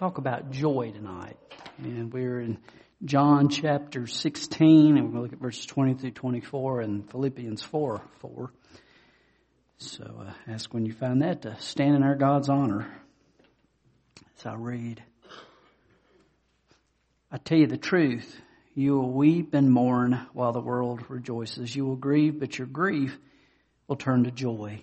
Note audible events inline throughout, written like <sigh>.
talk about joy tonight. And we're in John chapter 16, and we're going to look at verses 20 through 24 and Philippians 4 4. So uh, ask when you find that to stand in our God's honor. As I read, I tell you the truth. You will weep and mourn while the world rejoices. You will grieve, but your grief will turn to joy.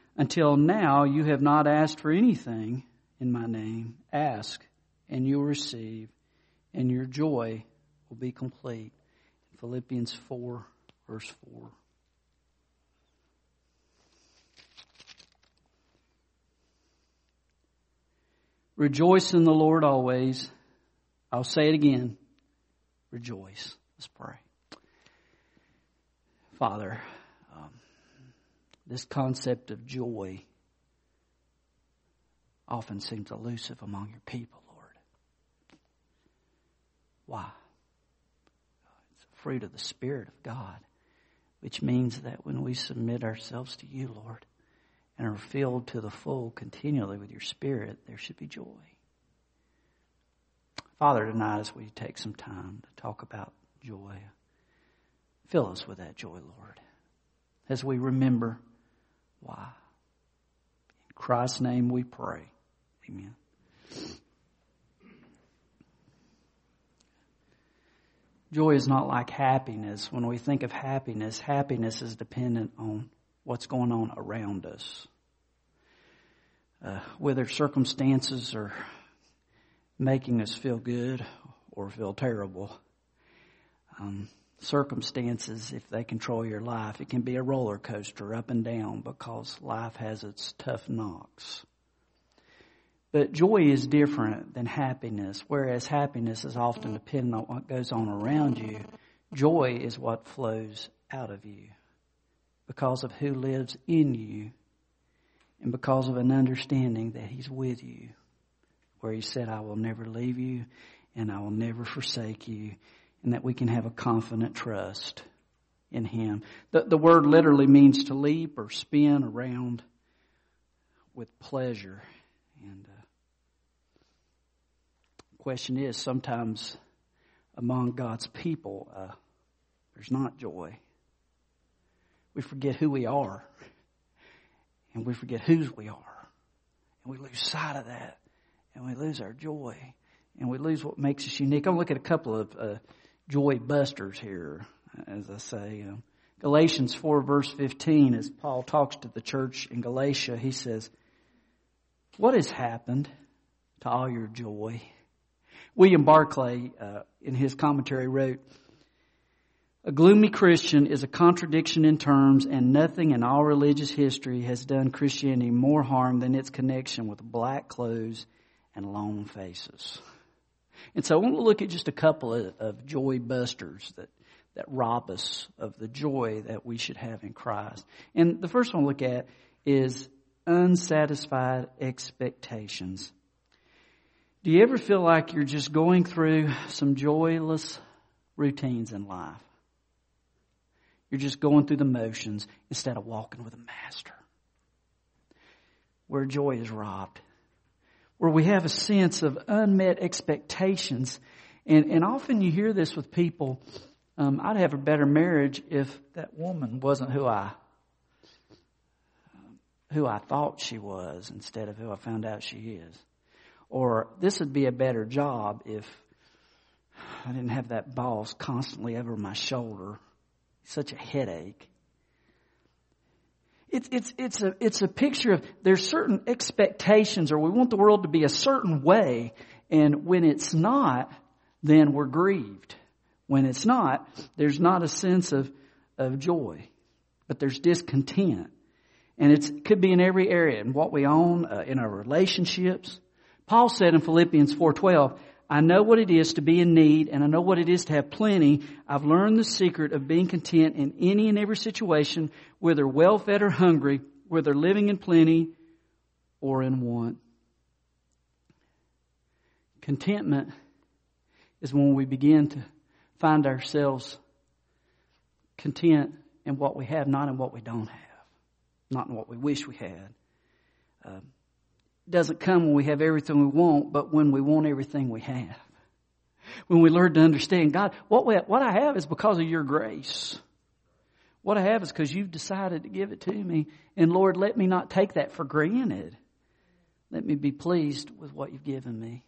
Until now, you have not asked for anything in my name. Ask, and you will receive, and your joy will be complete. Philippians 4, verse 4. Rejoice in the Lord always. I'll say it again. Rejoice. Let's pray. Father, um, this concept of joy often seems elusive among your people, Lord. Why? It's a fruit of the Spirit of God, which means that when we submit ourselves to you, Lord, and are filled to the full continually with your Spirit, there should be joy. Father, tonight as we take some time to talk about joy, fill us with that joy, Lord, as we remember why? In Christ's name we pray. Amen. Joy is not like happiness. When we think of happiness, happiness is dependent on what's going on around us. Uh, whether circumstances are making us feel good or feel terrible. Um, circumstances, if they control your life, it can be a roller coaster up and down because life has its tough knocks. But joy is different than happiness, whereas happiness is often dependent on what goes on around you. Joy is what flows out of you because of who lives in you and because of an understanding that He's with you. Where He said, I will never leave you and I will never forsake you and that we can have a confident trust in Him. The, the word literally means to leap or spin around with pleasure. And uh, question is, sometimes among God's people, uh, there's not joy. We forget who we are, and we forget whose we are, and we lose sight of that, and we lose our joy, and we lose what makes us unique. I'm looking at a couple of uh, joy busters here, as I say. Um, Galatians 4 verse 15, as Paul talks to the church in Galatia, he says, what has happened to all your joy? William Barclay, uh, in his commentary wrote, a gloomy Christian is a contradiction in terms and nothing in all religious history has done Christianity more harm than its connection with black clothes and long faces. And so I want to look at just a couple of, of joy busters that, that rob us of the joy that we should have in Christ. And the first one to look at is unsatisfied expectations. Do you ever feel like you're just going through some joyless routines in life? You're just going through the motions instead of walking with a master. Where joy is robbed where we have a sense of unmet expectations. And, and often you hear this with people, um, I'd have a better marriage if that woman wasn't who I, who I thought she was instead of who I found out she is. Or this would be a better job if I didn't have that boss constantly over my shoulder. Such a headache. It's, it's, it's, a, it's a picture of there's certain expectations or we want the world to be a certain way and when it's not, then we're grieved. When it's not, there's not a sense of, of joy, but there's discontent. And it could be in every area, in what we own, uh, in our relationships. Paul said in Philippians 4.12, I know what it is to be in need and I know what it is to have plenty. I've learned the secret of being content in any and every situation, whether well fed or hungry, whether living in plenty or in want. Contentment is when we begin to find ourselves content in what we have, not in what we don't have, not in what we wish we had. Uh, doesn't come when we have everything we want, but when we want everything we have. When we learn to understand, God, what, we, what I have is because of your grace. What I have is because you've decided to give it to me. And Lord, let me not take that for granted. Let me be pleased with what you've given me.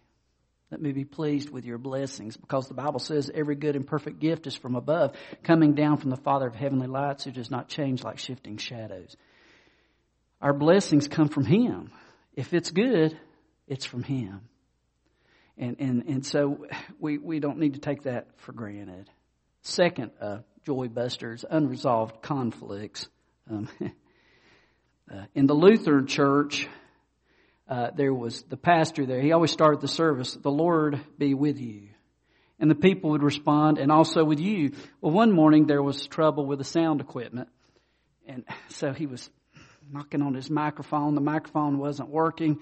Let me be pleased with your blessings because the Bible says every good and perfect gift is from above, coming down from the Father of heavenly lights who does not change like shifting shadows. Our blessings come from Him. If it's good, it's from Him. And, and, and so we, we don't need to take that for granted. Second, uh, joy busters, unresolved conflicts. Um, <laughs> uh, in the Lutheran church, uh, there was the pastor there. He always started the service, the Lord be with you. And the people would respond, and also with you. Well, one morning there was trouble with the sound equipment. And so he was knocking on his microphone. The microphone wasn't working,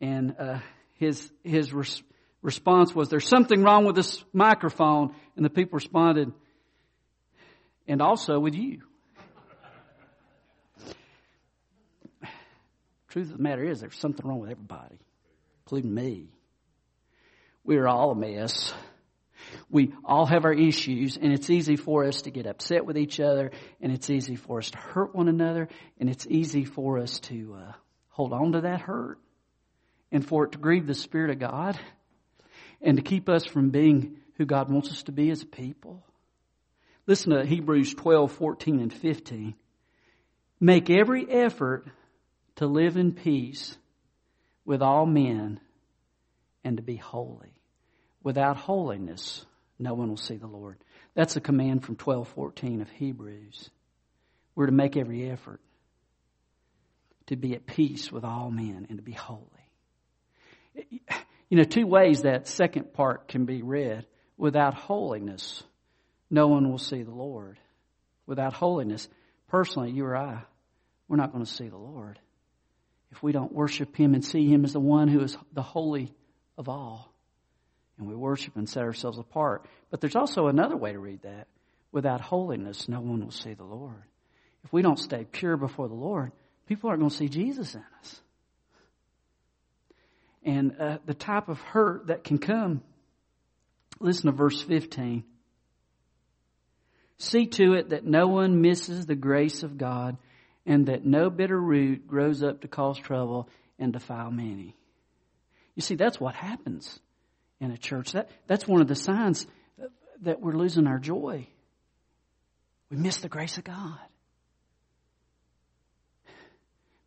and uh, his his res- response was, "There's something wrong with this microphone." And the people responded, "And also with you." Truth of the matter is, there's something wrong with everybody, including me. We're all a mess. We all have our issues and it's easy for us to get upset with each other and it's easy for us to hurt one another and it's easy for us to uh, hold on to that hurt and for it to grieve the Spirit of God and to keep us from being who God wants us to be as a people. Listen to Hebrews 12, 14 and 15. Make every effort to live in peace with all men and to be holy. Without holiness, no one will see the Lord. That's a command from 12:14 of Hebrews. We're to make every effort to be at peace with all men and to be holy. You know, two ways that second part can be read. Without holiness, no one will see the Lord. Without holiness, personally, you or I, we're not going to see the Lord if we don't worship Him and see Him as the one who is the holy of all and we worship and set ourselves apart. But there's also another way to read that. Without holiness, no one will see the Lord. If we don't stay pure before the Lord, people aren't going to see Jesus in us. And uh, the type of hurt that can come, listen to verse 15. See to it that no one misses the grace of God and that no bitter root grows up to cause trouble and defile many. You see, that's what happens in a church. That, that's one of the signs that we're losing our joy. We miss the grace of God.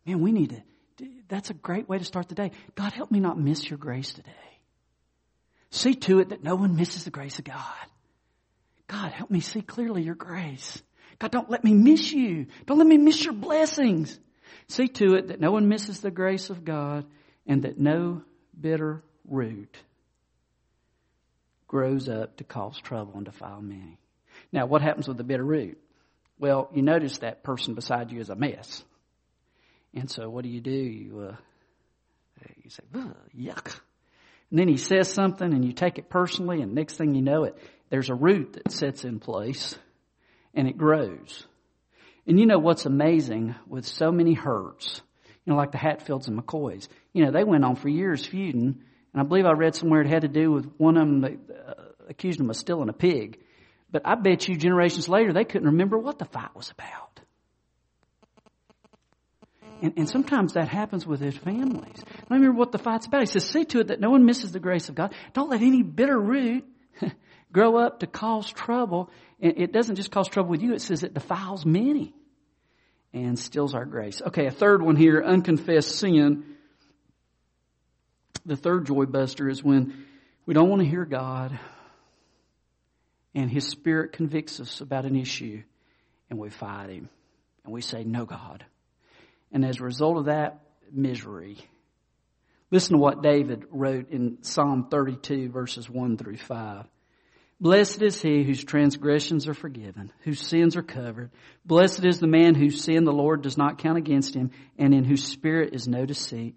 Man, we need to, that's a great way to start the day. God, help me not miss your grace today. See to it that no one misses the grace of God. God, help me see clearly your grace. God, don't let me miss you. Don't let me miss your blessings. See to it that no one misses the grace of God and that no bitter root grows up to cause trouble and defile many. Now, what happens with the bitter root? Well, you notice that person beside you is a mess. And so what do you do? You, uh, you say, yuck. And then he says something and you take it personally and next thing you know it, there's a root that sets in place and it grows. And you know what's amazing with so many hurts, you know, like the Hatfields and McCoys, you know, they went on for years feuding and I believe I read somewhere it had to do with one of them that uh, accused him of stealing a pig. But I bet you generations later they couldn't remember what the fight was about. And, and sometimes that happens with his families. I remember what the fight's about. He says, see to it that no one misses the grace of God. Don't let any bitter root <laughs> grow up to cause trouble. And it doesn't just cause trouble with you, it says it defiles many and steals our grace. Okay, a third one here, unconfessed sin the third joy buster is when we don't want to hear God and His Spirit convicts us about an issue and we fight Him and we say, No, God. And as a result of that, misery. Listen to what David wrote in Psalm 32 verses 1 through 5. Blessed is he whose transgressions are forgiven, whose sins are covered. Blessed is the man whose sin the Lord does not count against him, and in whose spirit is no deceit.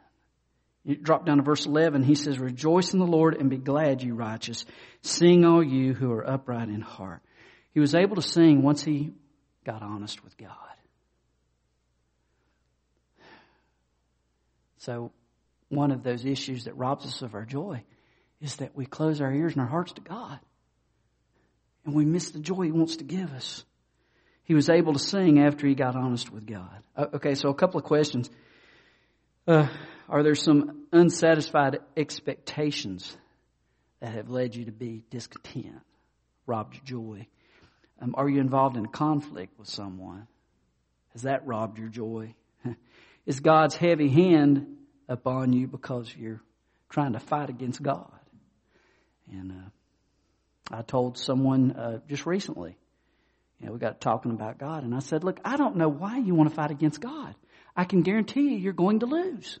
You drop down to verse 11. He says, Rejoice in the Lord and be glad, you righteous. Sing, all you who are upright in heart. He was able to sing once he got honest with God. So, one of those issues that robs us of our joy is that we close our ears and our hearts to God. And we miss the joy He wants to give us he was able to sing after he got honest with God. Okay, so a couple of questions. Uh, are there some unsatisfied expectations that have led you to be discontent, robbed your joy? Um, are you involved in a conflict with someone? Has that robbed your joy? <laughs> Is God's heavy hand upon you because you're trying to fight against God? And uh, I told someone uh, just recently you know, we got talking about God, and I said, Look, I don't know why you want to fight against God. I can guarantee you, you're going to lose.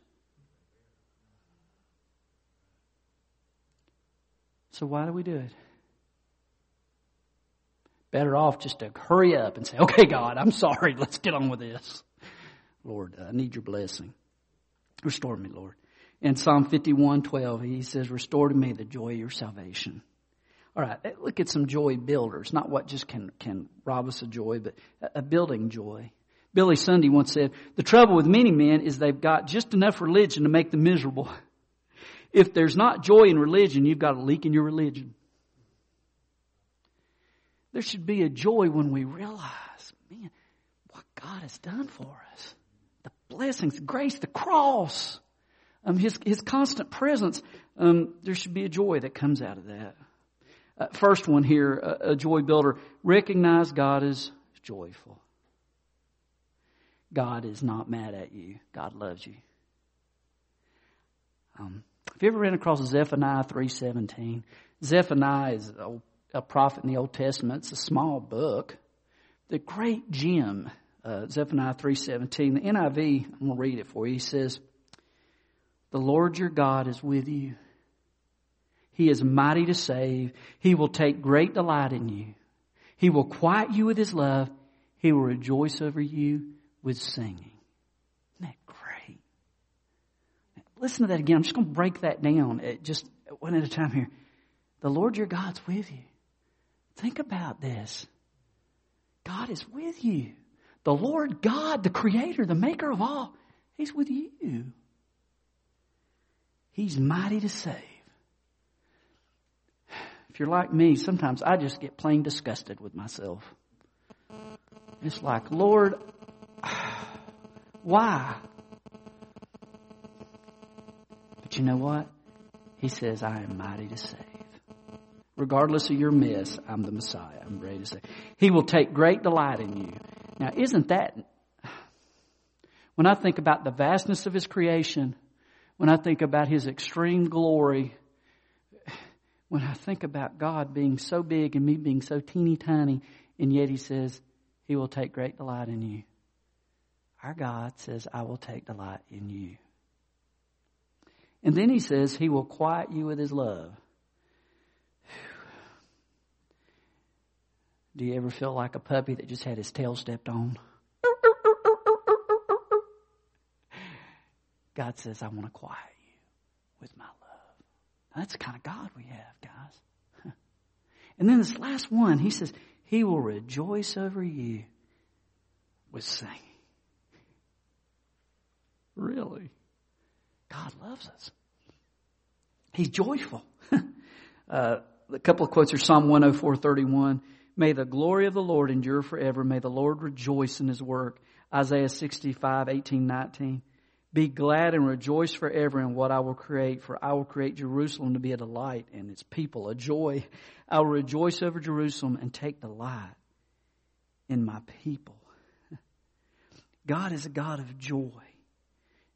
So why do we do it? Better off just to hurry up and say, okay, God, I'm sorry. Let's get on with this. Lord, I need your blessing. Restore me, Lord. In Psalm 51, 12, he says, restore to me the joy of your salvation. All right, eh, look at some joy builders, not what just can, can rob us of joy, but a building joy. Billy Sunday once said, the trouble with many men is they've got just enough religion to make them miserable. <laughs> If there's not joy in religion, you've got a leak in your religion. There should be a joy when we realize, man, what God has done for us. The blessings, grace, the cross, um, His, His constant presence. Um, there should be a joy that comes out of that. Uh, first one here, a, a joy builder. Recognize God is joyful. God is not mad at you. God loves you. Um, have you ever ran across Zephaniah 3.17? Zephaniah is a, prophet in the Old Testament. It's a small book. The great gem, uh, Zephaniah 3.17. The NIV, I'm going to read it for you. He says, The Lord your God is with you he is mighty to save. He will take great delight in you. He will quiet you with His love. He will rejoice over you with singing. Isn't that great? Listen to that again. I'm just going to break that down just one at a time here. The Lord your God's with you. Think about this. God is with you. The Lord God, the creator, the maker of all, He's with you. He's mighty to save. If you're like me, sometimes I just get plain disgusted with myself. It's like, Lord, <sighs> why? But you know what? He says, I am mighty to save. Regardless of your mess, I'm the Messiah. I'm ready to save. He will take great delight in you. Now, isn't that, when I think about the vastness of His creation, when I think about His extreme glory, when I think about God being so big and me being so teeny tiny, and yet He says, He will take great delight in you. Our God says, I will take delight in you. And then He says, He will quiet you with His love. Do you ever feel like a puppy that just had his tail stepped on? God says, I want to quiet you with my love. That's the kind of God we have, guys. <laughs> And then this last one, he says, He will rejoice over you with singing. Really? God loves us. He's joyful. <laughs> uh, a couple of quotes are Psalm 104, 31. May the glory of the Lord endure forever. May the Lord rejoice in his work. Isaiah 65, 18, 19. Be glad and rejoice forever in what I will create, for I will create Jerusalem to be a delight and its people a joy. I will rejoice over Jerusalem and take delight in my people. <laughs> God is a God of joy.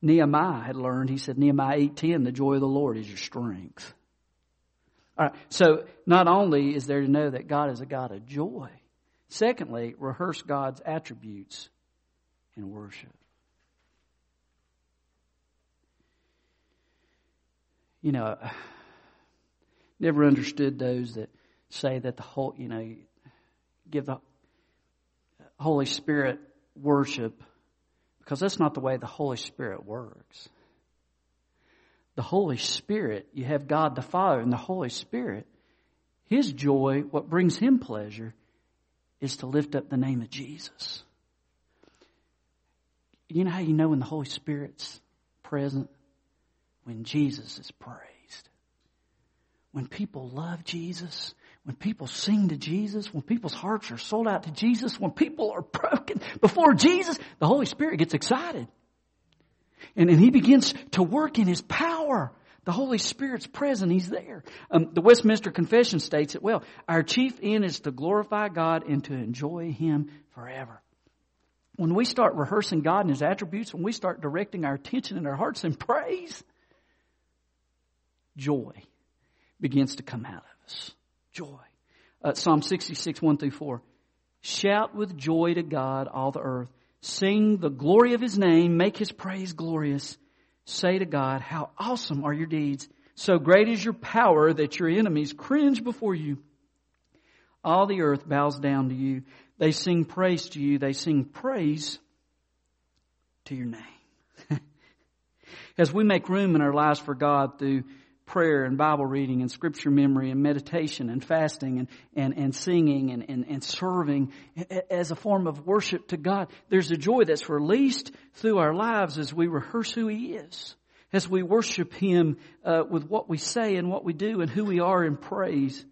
Nehemiah had learned, he said, Nehemiah 8.10, the joy of the Lord is your strength. All right, so not only is there to know that God is a God of joy, secondly, rehearse God's attributes in worship. you know, <sighs> never understood those that say that the whole, you know, give the Holy Spirit worship because that's not the way the Holy Spirit works. The Holy Spirit, you have God the Father and the Holy Spirit. His joy, what brings Him pleasure, is to lift up the name of Jesus. You know how you know when the Holy Spirit's present? when Jesus is praised. When people love Jesus, when people sing to Jesus, when people's hearts are sold out to Jesus, when people are <laughs> broken before Jesus, the Holy Spirit gets excited. And, and He begins to work in His power. The Holy Spirit's present. He's there. Um, the Westminster Confession states it well. Our chief end is to glorify God and to enjoy Him forever. When we start rehearsing God and His attributes, when we start directing our attention and our hearts in praise, joy begins to come out of us. Joy. Uh, Psalm 66, 1 through 4. Shout with joy to God, all the earth. Sing the glory of his name. Make his praise glorious. Say to God, how awesome are your deeds. So great is your power that your enemies cringe before you. All the earth bows down to you. They sing praise to you. They sing praise to your name. <laughs> As we make room in our lives for God through prayer and Bible reading and scripture memory and meditation and fasting and, and, and singing and, and, and serving as a form of worship to God. There's a joy that's released through our lives as we rehearse who He is, as we worship Him uh, with what we say and what we do and who we are in praise.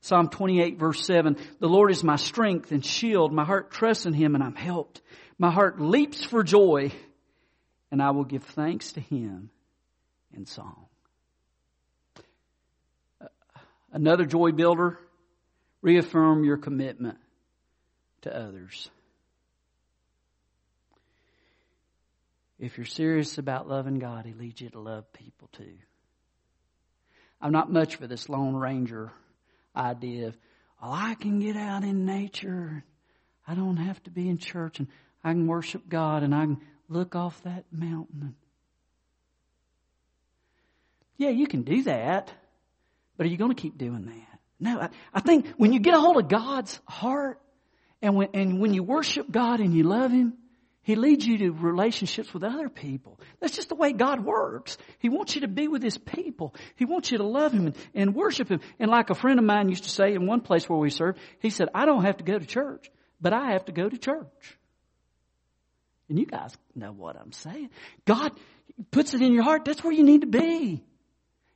Psalm 28 verse 7, the Lord is my strength and shield. My heart trusts in Him and I'm helped. My heart leaps for joy and I will give thanks to Him in song. Another joy builder, reaffirm your commitment to others. If you're serious about loving God, He leads you to love people too. I'm not much for this Lone Ranger idea of, well, I can get out in nature. I don't have to be in church and I can worship God and I can look off that mountain. Yeah, you can do that. But are you going to keep doing that? No, I, I think when you get a hold of God's heart and when, and when you worship God and you love Him, He leads you to relationships with other people. That's just the way God works. He wants you to be with His people. He wants you to love Him and, and worship Him. And like a friend of mine used to say in one place where we served, he said, I don't have to go to church, but I have to go to church. And you guys know what I'm saying. God puts it in your heart. That's where you need to be.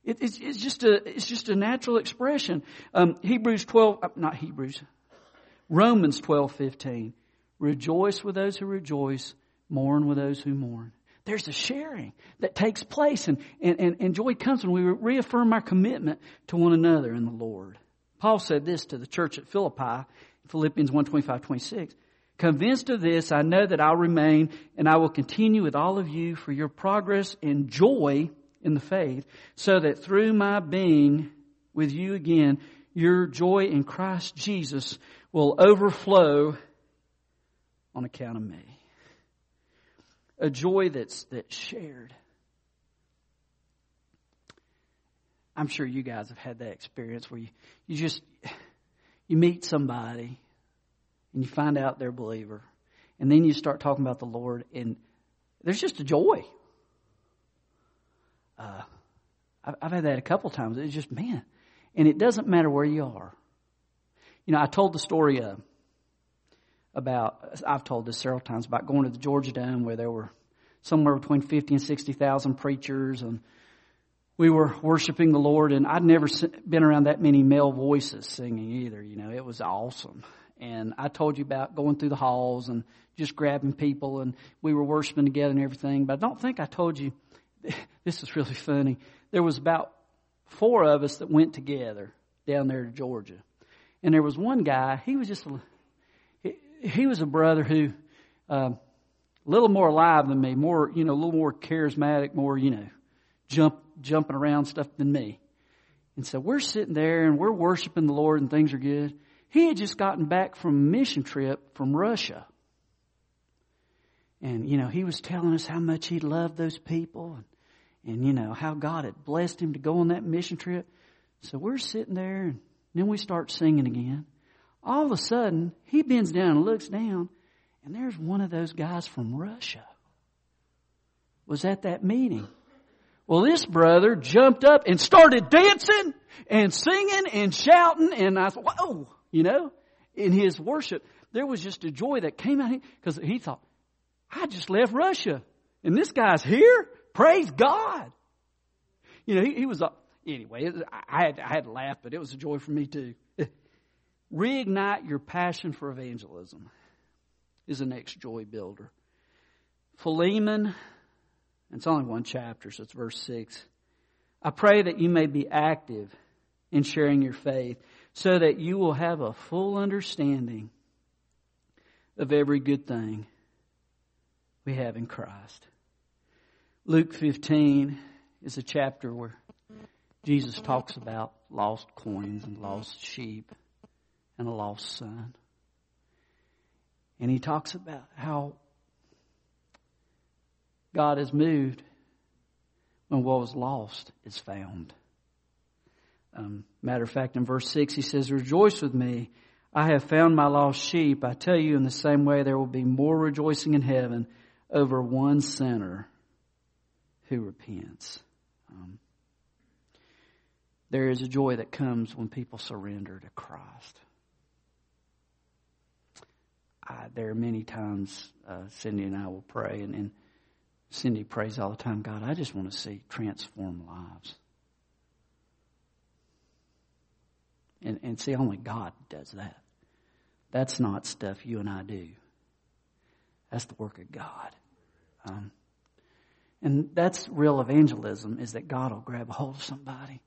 It, it's, it's, just a, it's just a natural expression. Um, Hebrews 12, uh, not Hebrews, Romans 12, 15. Rejoice with those who rejoice, mourn with those who mourn. There's a sharing that takes place and, and, and, and joy comes when we reaffirm our commitment to one another in the Lord. Paul said this to the church at Philippi, Philippians 1, 25, 26. Convinced of this, I know that I'll remain and I will continue with all of you for your progress and joy in the faith, so that through my being with you again, your joy in Christ Jesus will overflow on account of me. A joy that's, that's shared. I'm sure you guys have had that experience where you, you just, you meet somebody and you find out they're a believer and then you start talking about the Lord and there's just a joy uh, I've, I've had that a couple times. It's just, man, and it doesn't matter where you are. You know, I told the story uh, about, I've told this several times, about going to the Georgia Dome where there were somewhere between 50 and 60,000 preachers and we were worshiping the Lord and I'd never been around that many male voices singing either. You know, it was awesome. and I told you about going through the halls and just grabbing people, and we were worshiping together and everything. But I don't think I told you. <laughs> This is really funny. There was about four of us that went together down there to Georgia, and there was one guy. He was just a, he, he was a brother who. Um, a little more alive than me, more, you know, a little more charismatic, more, you know, jump, jumping around stuff than me. And so we're sitting there and we're worshiping the Lord and things are good. He had just gotten back from a mission trip from Russia. And, you know, he was telling us how much he loved those people and, and, you know, how God had blessed him to go on that mission trip. So we're sitting there and then we start singing again. All of a sudden, he bends down and looks down and there's one of those guys from Russia. Was at that meeting. Well, this brother jumped up and started dancing and singing and shouting and I thought, whoa, you know, in his worship, there was just a joy that came out of him because he thought, I just left Russia and this guy's here. Praise God. You know, he, he was, anyway, I had, I had to laugh, but it was a joy for me too. <laughs> Reignite your passion for evangelism is the next joy builder. Philemon, it's only one chapter, so it's verse 6. I pray that you may be active in sharing your faith so that you will have a full understanding of every good thing we have in Christ. Luke 15 is a chapter where Jesus talks about lost coins and lost sheep and a lost son. And he talks about how God is moved when what was lost is found. Um, matter of fact, in verse 6, he says, Rejoice with me. I have found my lost sheep. I tell you, in the same way, there will be more rejoicing in heaven over one sinner who repents. Um, there is a joy that comes when people surrender to Christ. I, there are many times uh, Cindy and I will pray, and, and Cindy prays all the time, God, I just want to see transform lives. And, and see, only God does that. That's not stuff you and I do. That's the work of God. Um, and that's real evangelism is that God will grab a hold of somebody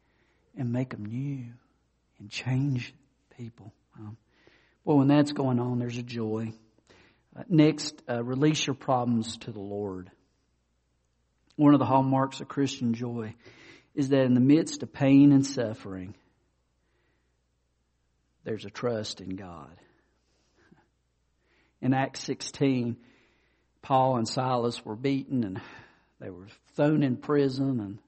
and make them new and change people. Um, well, when that's going on, there's a joy. Uh, next, uh, release your problems to the Lord. One of the hallmarks of Christian joy is that in the midst of pain and suffering, there's a trust in God. In Acts 16, Paul and Silas were beaten and they were thrown in prison and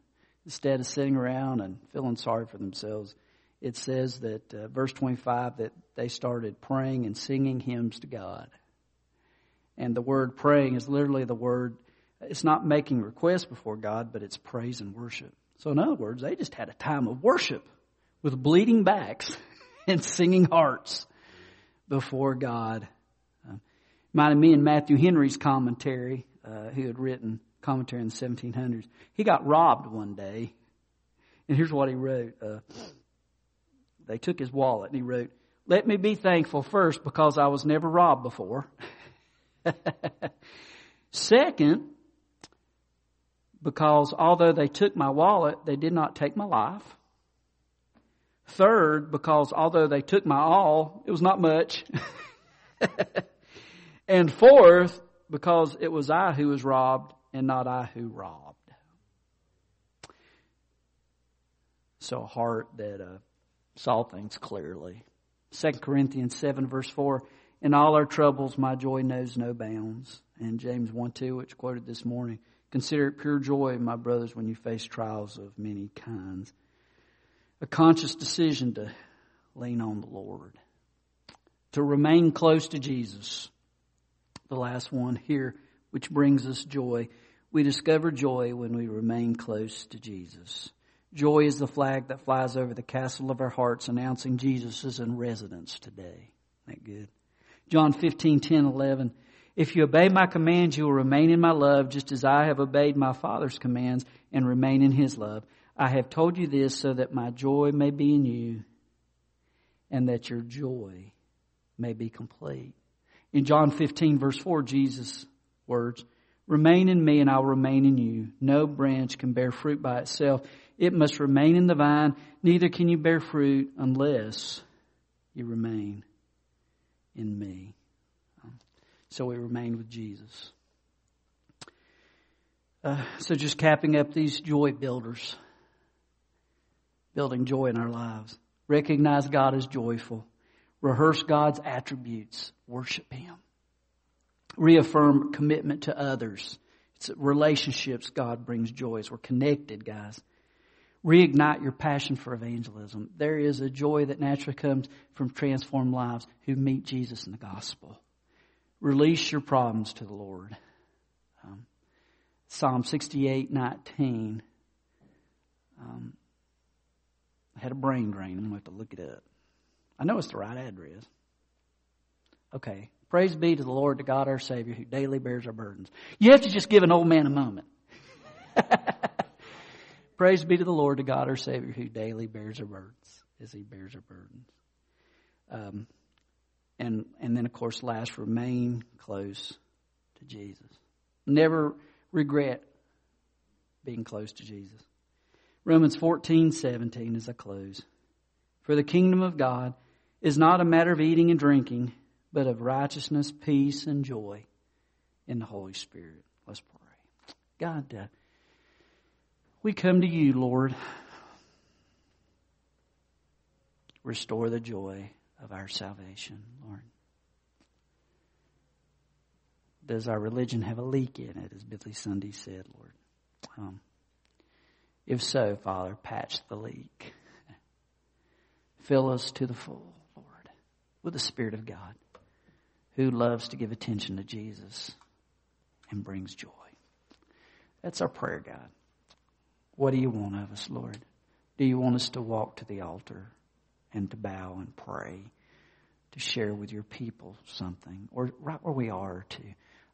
instead of sitting around and feeling sorry for themselves, it says that uh, verse 25 that they started praying and singing hymns to God. And the word praying is literally the word, it's not making requests before God, but it's praise and worship. So in other words, they just had a time of worship with bleeding backs <laughs> and singing hearts before God. Uh, reminded me in Matthew Henry's commentary, uh, who had written commentary in the 1700s. He got robbed one day, and here's what he wrote. Uh, they took his wallet and he wrote, Let me be thankful first because I was never robbed before. <laughs> Second, because although they took my wallet, they did not take my life. Third, because although they took my all, it was not much. <laughs> and fourth, because it was I who was robbed and not I who robbed. So a heart that uh, saw things clearly. 2 Corinthians 7 verse 4, in all our troubles my joy knows no bounds. And James 1 2, which quoted this morning, consider it pure joy, my brothers, when you face trials of many kinds. A conscious decision to lean on the Lord. To remain close to Jesus. The last one here, which brings us joy. We discover joy when we remain close to Jesus. Joy is the flag that flies over the castle of our hearts announcing Jesus is in residence today. Isn't that good? John 15, 10, 11. If you obey my commands, you will remain in my love, just as I have obeyed my Father's commands and remain in his love. I have told you this so that my joy may be in you and that your joy may be complete. In John 15 verse 4, Jesus' words, Remain in me and I'll remain in you. No branch can bear fruit by itself. It must remain in the vine. Neither can you bear fruit unless you remain in me. So we remain with Jesus. Uh, so just capping up these joy builders, building joy in our lives. Recognize God as joyful. Rehearse God's attributes. Worship Him. Reaffirm commitment to others. It's relationships God brings joys. We're connected, guys. Reignite your passion for evangelism. There is a joy that naturally comes from transformed lives who meet Jesus in the gospel. Release your problems to the Lord. Um, Psalm 68, 19. Um, I had a brain drain. I'm going to have to look it up. I know it's the right address. Okay. Praise be to the Lord, to God our Savior, who daily bears our burdens. You have to just give an old man a moment. <laughs> Praise be to the Lord, to God our Savior, who daily bears our burdens, as He bears our burdens. Um, and and then of course, last, remain close to Jesus. Never regret being close to Jesus. Romans fourteen seventeen as a close. For the kingdom of God is not a matter of eating and drinking, but of righteousness, peace, and joy in the Holy Spirit. Let's pray. God, uh, we come to you, Lord. Restore the joy of our salvation, Lord. Does our religion have a leak in it, as Billy Sunday said, Lord? Um, if so, Father, patch the leak. Fill us to the full, Lord, with the Spirit of God who loves to give attention to Jesus and brings joy. That's our prayer, God. What do you want of us, Lord? Do you want us to walk to the altar and to bow and pray, to share with your people something, or right where we are to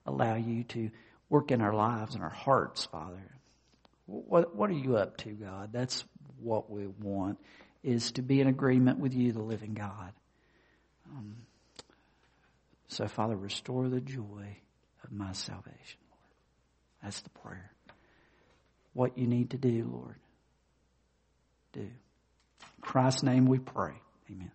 allow you to work in our lives and our hearts, Father? What, what are you up to, God? That's what we want is to be in agreement with you, the living God. Um, so, Father, restore the joy of my salvation, Lord. That's the prayer. What you need to do, Lord, do. In Christ's name we pray. Amen.